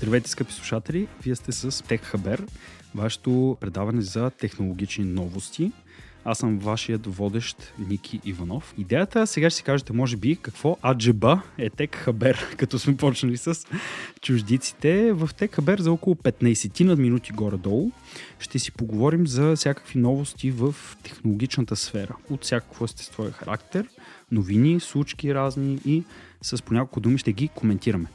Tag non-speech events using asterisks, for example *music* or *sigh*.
Здравейте, скъпи слушатели! Вие сте с TechHaber, вашето предаване за технологични новости. Аз съм вашият водещ Ники Иванов. Идеята сега ще си кажете, може би, какво аджеба е TechHaber, *laughs* като сме почнали с чуждиците. В TechHaber за около 15 на минути горе-долу ще си поговорим за всякакви новости в технологичната сфера. От всякакво естество и характер, новини, случки разни и с по няколко думи ще ги коментираме.